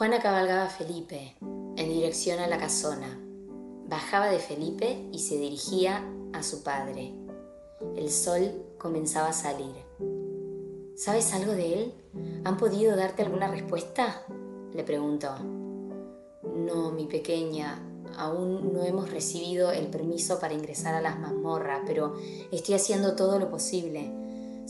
Juana cabalgaba Felipe en dirección a la casona. Bajaba de Felipe y se dirigía a su padre. El sol comenzaba a salir. ¿Sabes algo de él? ¿Han podido darte alguna respuesta? le preguntó. No, mi pequeña, aún no hemos recibido el permiso para ingresar a las mazmorras, pero estoy haciendo todo lo posible.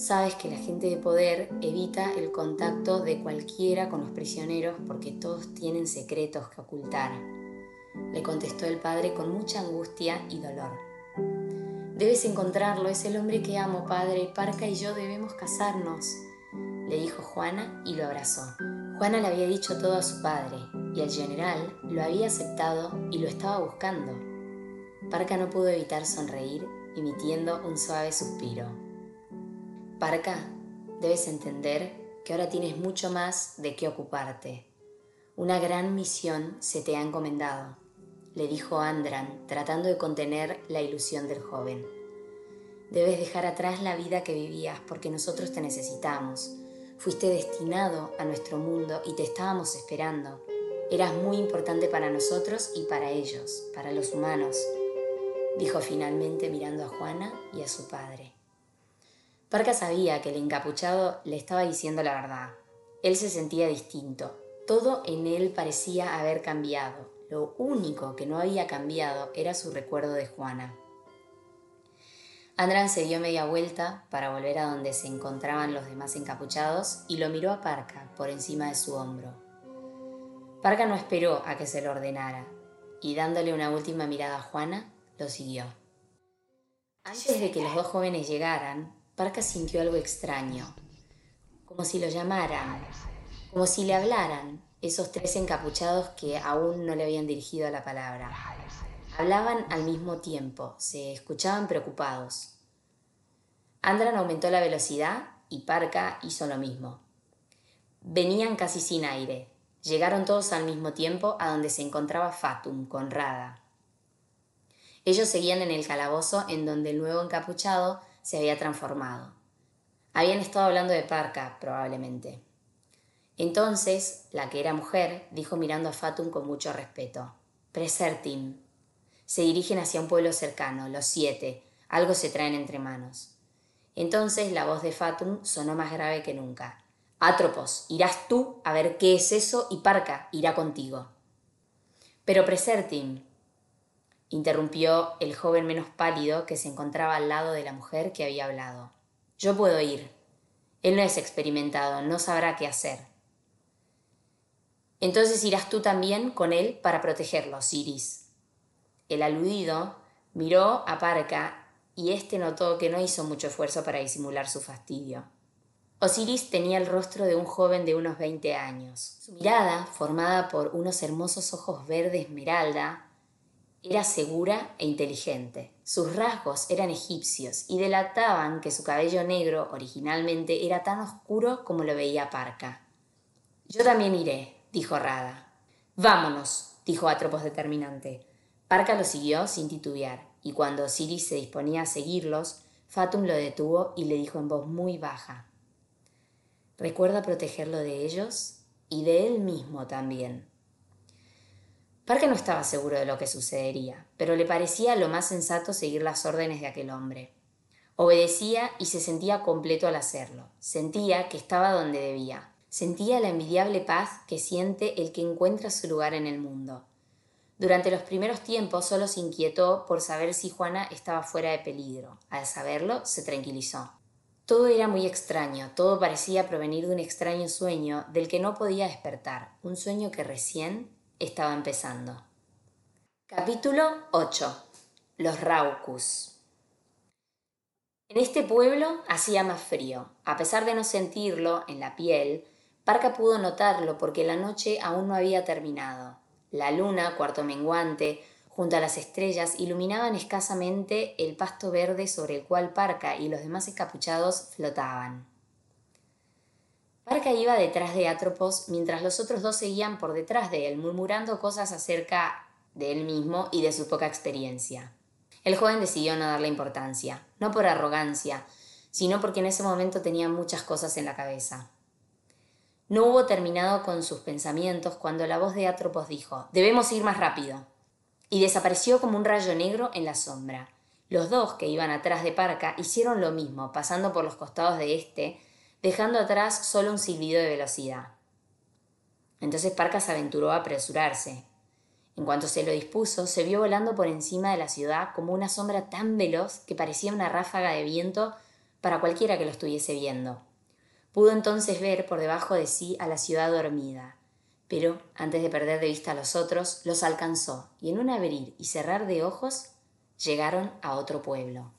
Sabes que la gente de poder evita el contacto de cualquiera con los prisioneros porque todos tienen secretos que ocultar. Le contestó el padre con mucha angustia y dolor. Debes encontrarlo, es el hombre que amo, padre. Parca y yo debemos casarnos, le dijo Juana y lo abrazó. Juana le había dicho todo a su padre y el general lo había aceptado y lo estaba buscando. Parca no pudo evitar sonreír, emitiendo un suave suspiro. Parca, debes entender que ahora tienes mucho más de qué ocuparte. Una gran misión se te ha encomendado, le dijo Andran, tratando de contener la ilusión del joven. Debes dejar atrás la vida que vivías porque nosotros te necesitamos. Fuiste destinado a nuestro mundo y te estábamos esperando. Eras muy importante para nosotros y para ellos, para los humanos, dijo finalmente mirando a Juana y a su padre. Parca sabía que el encapuchado le estaba diciendo la verdad. Él se sentía distinto. Todo en él parecía haber cambiado. Lo único que no había cambiado era su recuerdo de Juana. Andran se dio media vuelta para volver a donde se encontraban los demás encapuchados y lo miró a Parca por encima de su hombro. Parca no esperó a que se lo ordenara y dándole una última mirada a Juana, lo siguió. Antes de que los dos jóvenes llegaran, Parca sintió algo extraño, como si lo llamaran, como si le hablaran esos tres encapuchados que aún no le habían dirigido la palabra. Hablaban al mismo tiempo, se escuchaban preocupados. Andran aumentó la velocidad y Parca hizo lo mismo. Venían casi sin aire. Llegaron todos al mismo tiempo a donde se encontraba Fatum con Rada. Ellos seguían en el calabozo en donde el nuevo encapuchado se había transformado. Habían estado hablando de Parca, probablemente. Entonces, la que era mujer dijo mirando a Fatum con mucho respeto: Presertim. Se dirigen hacia un pueblo cercano, los siete. Algo se traen entre manos. Entonces la voz de Fatum sonó más grave que nunca. Atropos, irás tú a ver qué es eso y Parca irá contigo. Pero Presertim, interrumpió el joven menos pálido que se encontraba al lado de la mujer que había hablado. Yo puedo ir. Él no es experimentado, no sabrá qué hacer. Entonces irás tú también con él para protegerlo, Siris. El aludido miró a Parca y éste notó que no hizo mucho esfuerzo para disimular su fastidio. Osiris tenía el rostro de un joven de unos veinte años. Su mirada, formada por unos hermosos ojos verde esmeralda, era segura e inteligente. Sus rasgos eran egipcios y delataban que su cabello negro originalmente era tan oscuro como lo veía Parca. Yo también iré, dijo Rada. Vámonos, dijo Atropos determinante. Parca lo siguió sin titubear, y cuando Osiris se disponía a seguirlos, Fatum lo detuvo y le dijo en voz muy baja: Recuerda protegerlo de ellos y de él mismo también. Parque no estaba seguro de lo que sucedería, pero le parecía lo más sensato seguir las órdenes de aquel hombre. Obedecía y se sentía completo al hacerlo. Sentía que estaba donde debía. Sentía la envidiable paz que siente el que encuentra su lugar en el mundo. Durante los primeros tiempos solo se inquietó por saber si Juana estaba fuera de peligro. Al saberlo, se tranquilizó. Todo era muy extraño, todo parecía provenir de un extraño sueño del que no podía despertar, un sueño que recién estaba empezando. Capítulo 8. Los Raucus. En este pueblo hacía más frío. A pesar de no sentirlo en la piel, Parca pudo notarlo porque la noche aún no había terminado. La luna, cuarto menguante, junto a las estrellas, iluminaban escasamente el pasto verde sobre el cual Parca y los demás encapuchados flotaban. Parca iba detrás de Atropos mientras los otros dos seguían por detrás de él, murmurando cosas acerca de él mismo y de su poca experiencia. El joven decidió no darle importancia, no por arrogancia, sino porque en ese momento tenía muchas cosas en la cabeza. No hubo terminado con sus pensamientos cuando la voz de Atropos dijo, debemos ir más rápido. Y desapareció como un rayo negro en la sombra. Los dos que iban atrás de Parca hicieron lo mismo, pasando por los costados de éste, dejando atrás solo un silbido de velocidad. Entonces Parca se aventuró a apresurarse. En cuanto se lo dispuso, se vio volando por encima de la ciudad como una sombra tan veloz que parecía una ráfaga de viento para cualquiera que lo estuviese viendo. Pudo entonces ver por debajo de sí a la ciudad dormida, pero antes de perder de vista a los otros, los alcanzó y en un abrir y cerrar de ojos llegaron a otro pueblo.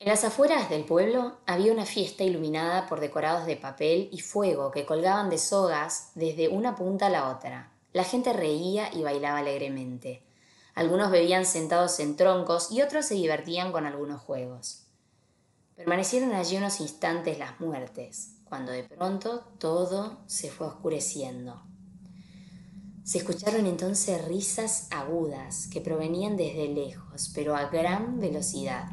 En las afueras del pueblo había una fiesta iluminada por decorados de papel y fuego que colgaban de sogas desde una punta a la otra. La gente reía y bailaba alegremente. Algunos bebían sentados en troncos y otros se divertían con algunos juegos. Permanecieron allí unos instantes las muertes, cuando de pronto todo se fue oscureciendo. Se escucharon entonces risas agudas que provenían desde lejos, pero a gran velocidad,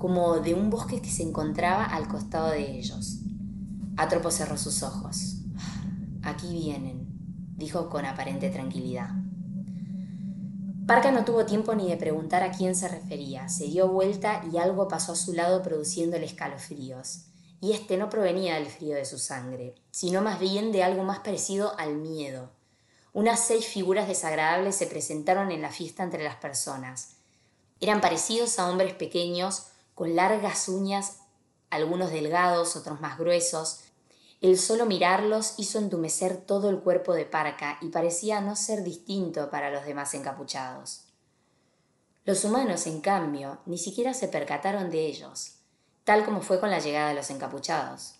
como de un bosque que se encontraba al costado de ellos. Atropo cerró sus ojos. Aquí vienen, dijo con aparente tranquilidad. Parca no tuvo tiempo ni de preguntar a quién se refería. Se dio vuelta y algo pasó a su lado produciéndole escalofríos y este no provenía del frío de su sangre, sino más bien de algo más parecido al miedo. Unas seis figuras desagradables se presentaron en la fiesta entre las personas. Eran parecidos a hombres pequeños, con largas uñas, algunos delgados, otros más gruesos. El solo mirarlos hizo entumecer todo el cuerpo de Parca y parecía no ser distinto para los demás encapuchados. Los humanos, en cambio, ni siquiera se percataron de ellos tal como fue con la llegada de los encapuchados.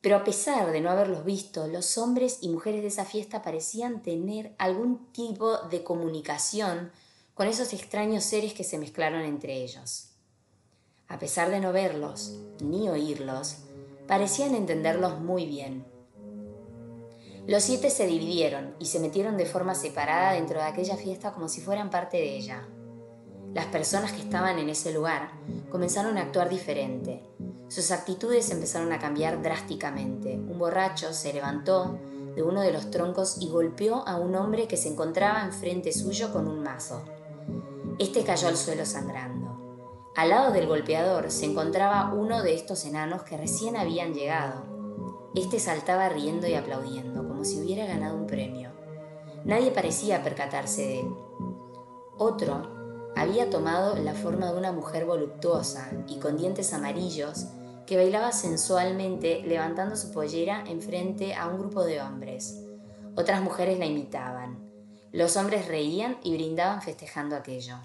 Pero a pesar de no haberlos visto, los hombres y mujeres de esa fiesta parecían tener algún tipo de comunicación con esos extraños seres que se mezclaron entre ellos. A pesar de no verlos ni oírlos, parecían entenderlos muy bien. Los siete se dividieron y se metieron de forma separada dentro de aquella fiesta como si fueran parte de ella. Las personas que estaban en ese lugar comenzaron a actuar diferente. Sus actitudes empezaron a cambiar drásticamente. Un borracho se levantó de uno de los troncos y golpeó a un hombre que se encontraba enfrente suyo con un mazo. Este cayó al suelo sangrando. Al lado del golpeador se encontraba uno de estos enanos que recién habían llegado. Este saltaba riendo y aplaudiendo, como si hubiera ganado un premio. Nadie parecía percatarse de él. Otro, había tomado la forma de una mujer voluptuosa y con dientes amarillos que bailaba sensualmente levantando su pollera enfrente a un grupo de hombres. Otras mujeres la imitaban. Los hombres reían y brindaban festejando aquello.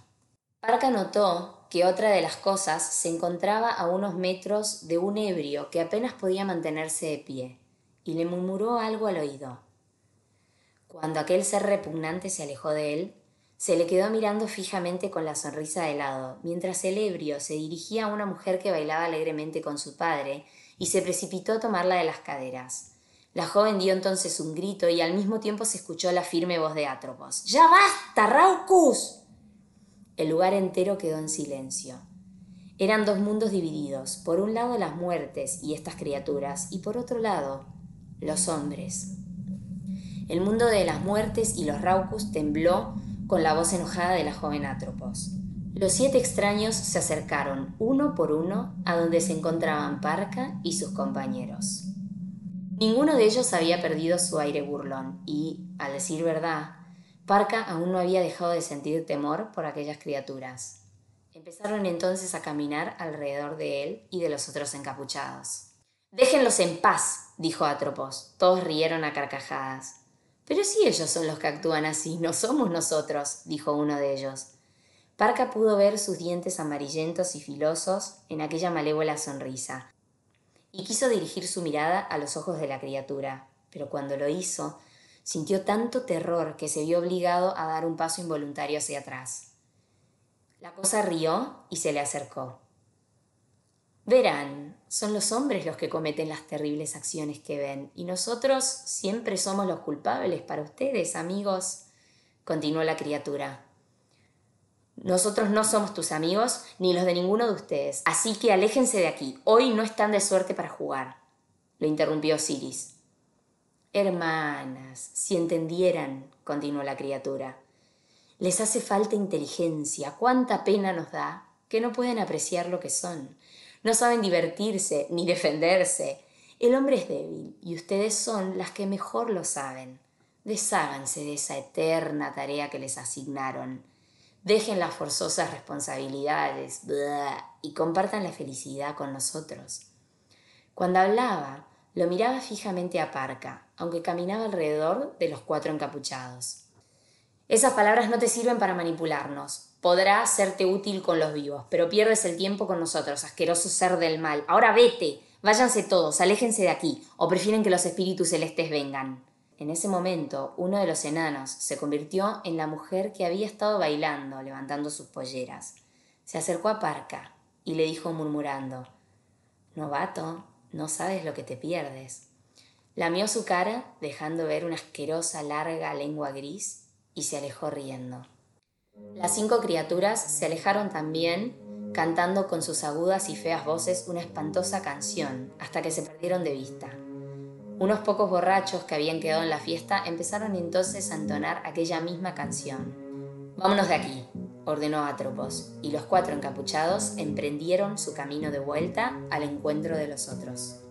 Parca notó que otra de las cosas se encontraba a unos metros de un ebrio que apenas podía mantenerse de pie, y le murmuró algo al oído. Cuando aquel ser repugnante se alejó de él, se le quedó mirando fijamente con la sonrisa de lado, mientras el ebrio se dirigía a una mujer que bailaba alegremente con su padre y se precipitó a tomarla de las caderas. La joven dio entonces un grito y al mismo tiempo se escuchó la firme voz de Atropos. ¡Ya basta, Raucus! El lugar entero quedó en silencio. Eran dos mundos divididos, por un lado las muertes y estas criaturas, y por otro lado los hombres. El mundo de las muertes y los Raucus tembló con la voz enojada de la joven Atropos. Los siete extraños se acercaron uno por uno a donde se encontraban Parca y sus compañeros. Ninguno de ellos había perdido su aire burlón y, a decir verdad, Parca aún no había dejado de sentir temor por aquellas criaturas. Empezaron entonces a caminar alrededor de él y de los otros encapuchados. Déjenlos en paz, dijo Atropos. Todos rieron a carcajadas. Pero si ellos son los que actúan así, no somos nosotros, dijo uno de ellos. Parca pudo ver sus dientes amarillentos y filosos en aquella malévola sonrisa, y quiso dirigir su mirada a los ojos de la criatura, pero cuando lo hizo, sintió tanto terror que se vio obligado a dar un paso involuntario hacia atrás. La cosa rió y se le acercó. Verán, son los hombres los que cometen las terribles acciones que ven, y nosotros siempre somos los culpables para ustedes, amigos, continuó la criatura. Nosotros no somos tus amigos ni los de ninguno de ustedes, así que aléjense de aquí. Hoy no están de suerte para jugar, lo interrumpió Siris. Hermanas, si entendieran, continuó la criatura, les hace falta inteligencia, cuánta pena nos da que no pueden apreciar lo que son, no saben divertirse ni defenderse. El hombre es débil y ustedes son las que mejor lo saben. Desháganse de esa eterna tarea que les asignaron. Dejen las forzosas responsabilidades y compartan la felicidad con nosotros. Cuando hablaba, lo miraba fijamente a Parca, aunque caminaba alrededor de los cuatro encapuchados. Esas palabras no te sirven para manipularnos. Podrá serte útil con los vivos, pero pierdes el tiempo con nosotros, asqueroso ser del mal. Ahora vete, váyanse todos, aléjense de aquí, o prefieren que los espíritus celestes vengan. En ese momento, uno de los enanos se convirtió en la mujer que había estado bailando, levantando sus polleras. Se acercó a Parca y le dijo murmurando, Novato, no sabes lo que te pierdes. Lamió su cara, dejando ver una asquerosa larga lengua gris, y se alejó riendo. Las cinco criaturas se alejaron también, cantando con sus agudas y feas voces una espantosa canción, hasta que se perdieron de vista. Unos pocos borrachos que habían quedado en la fiesta empezaron entonces a entonar aquella misma canción. Vámonos de aquí, ordenó Atropos, y los cuatro encapuchados emprendieron su camino de vuelta al encuentro de los otros.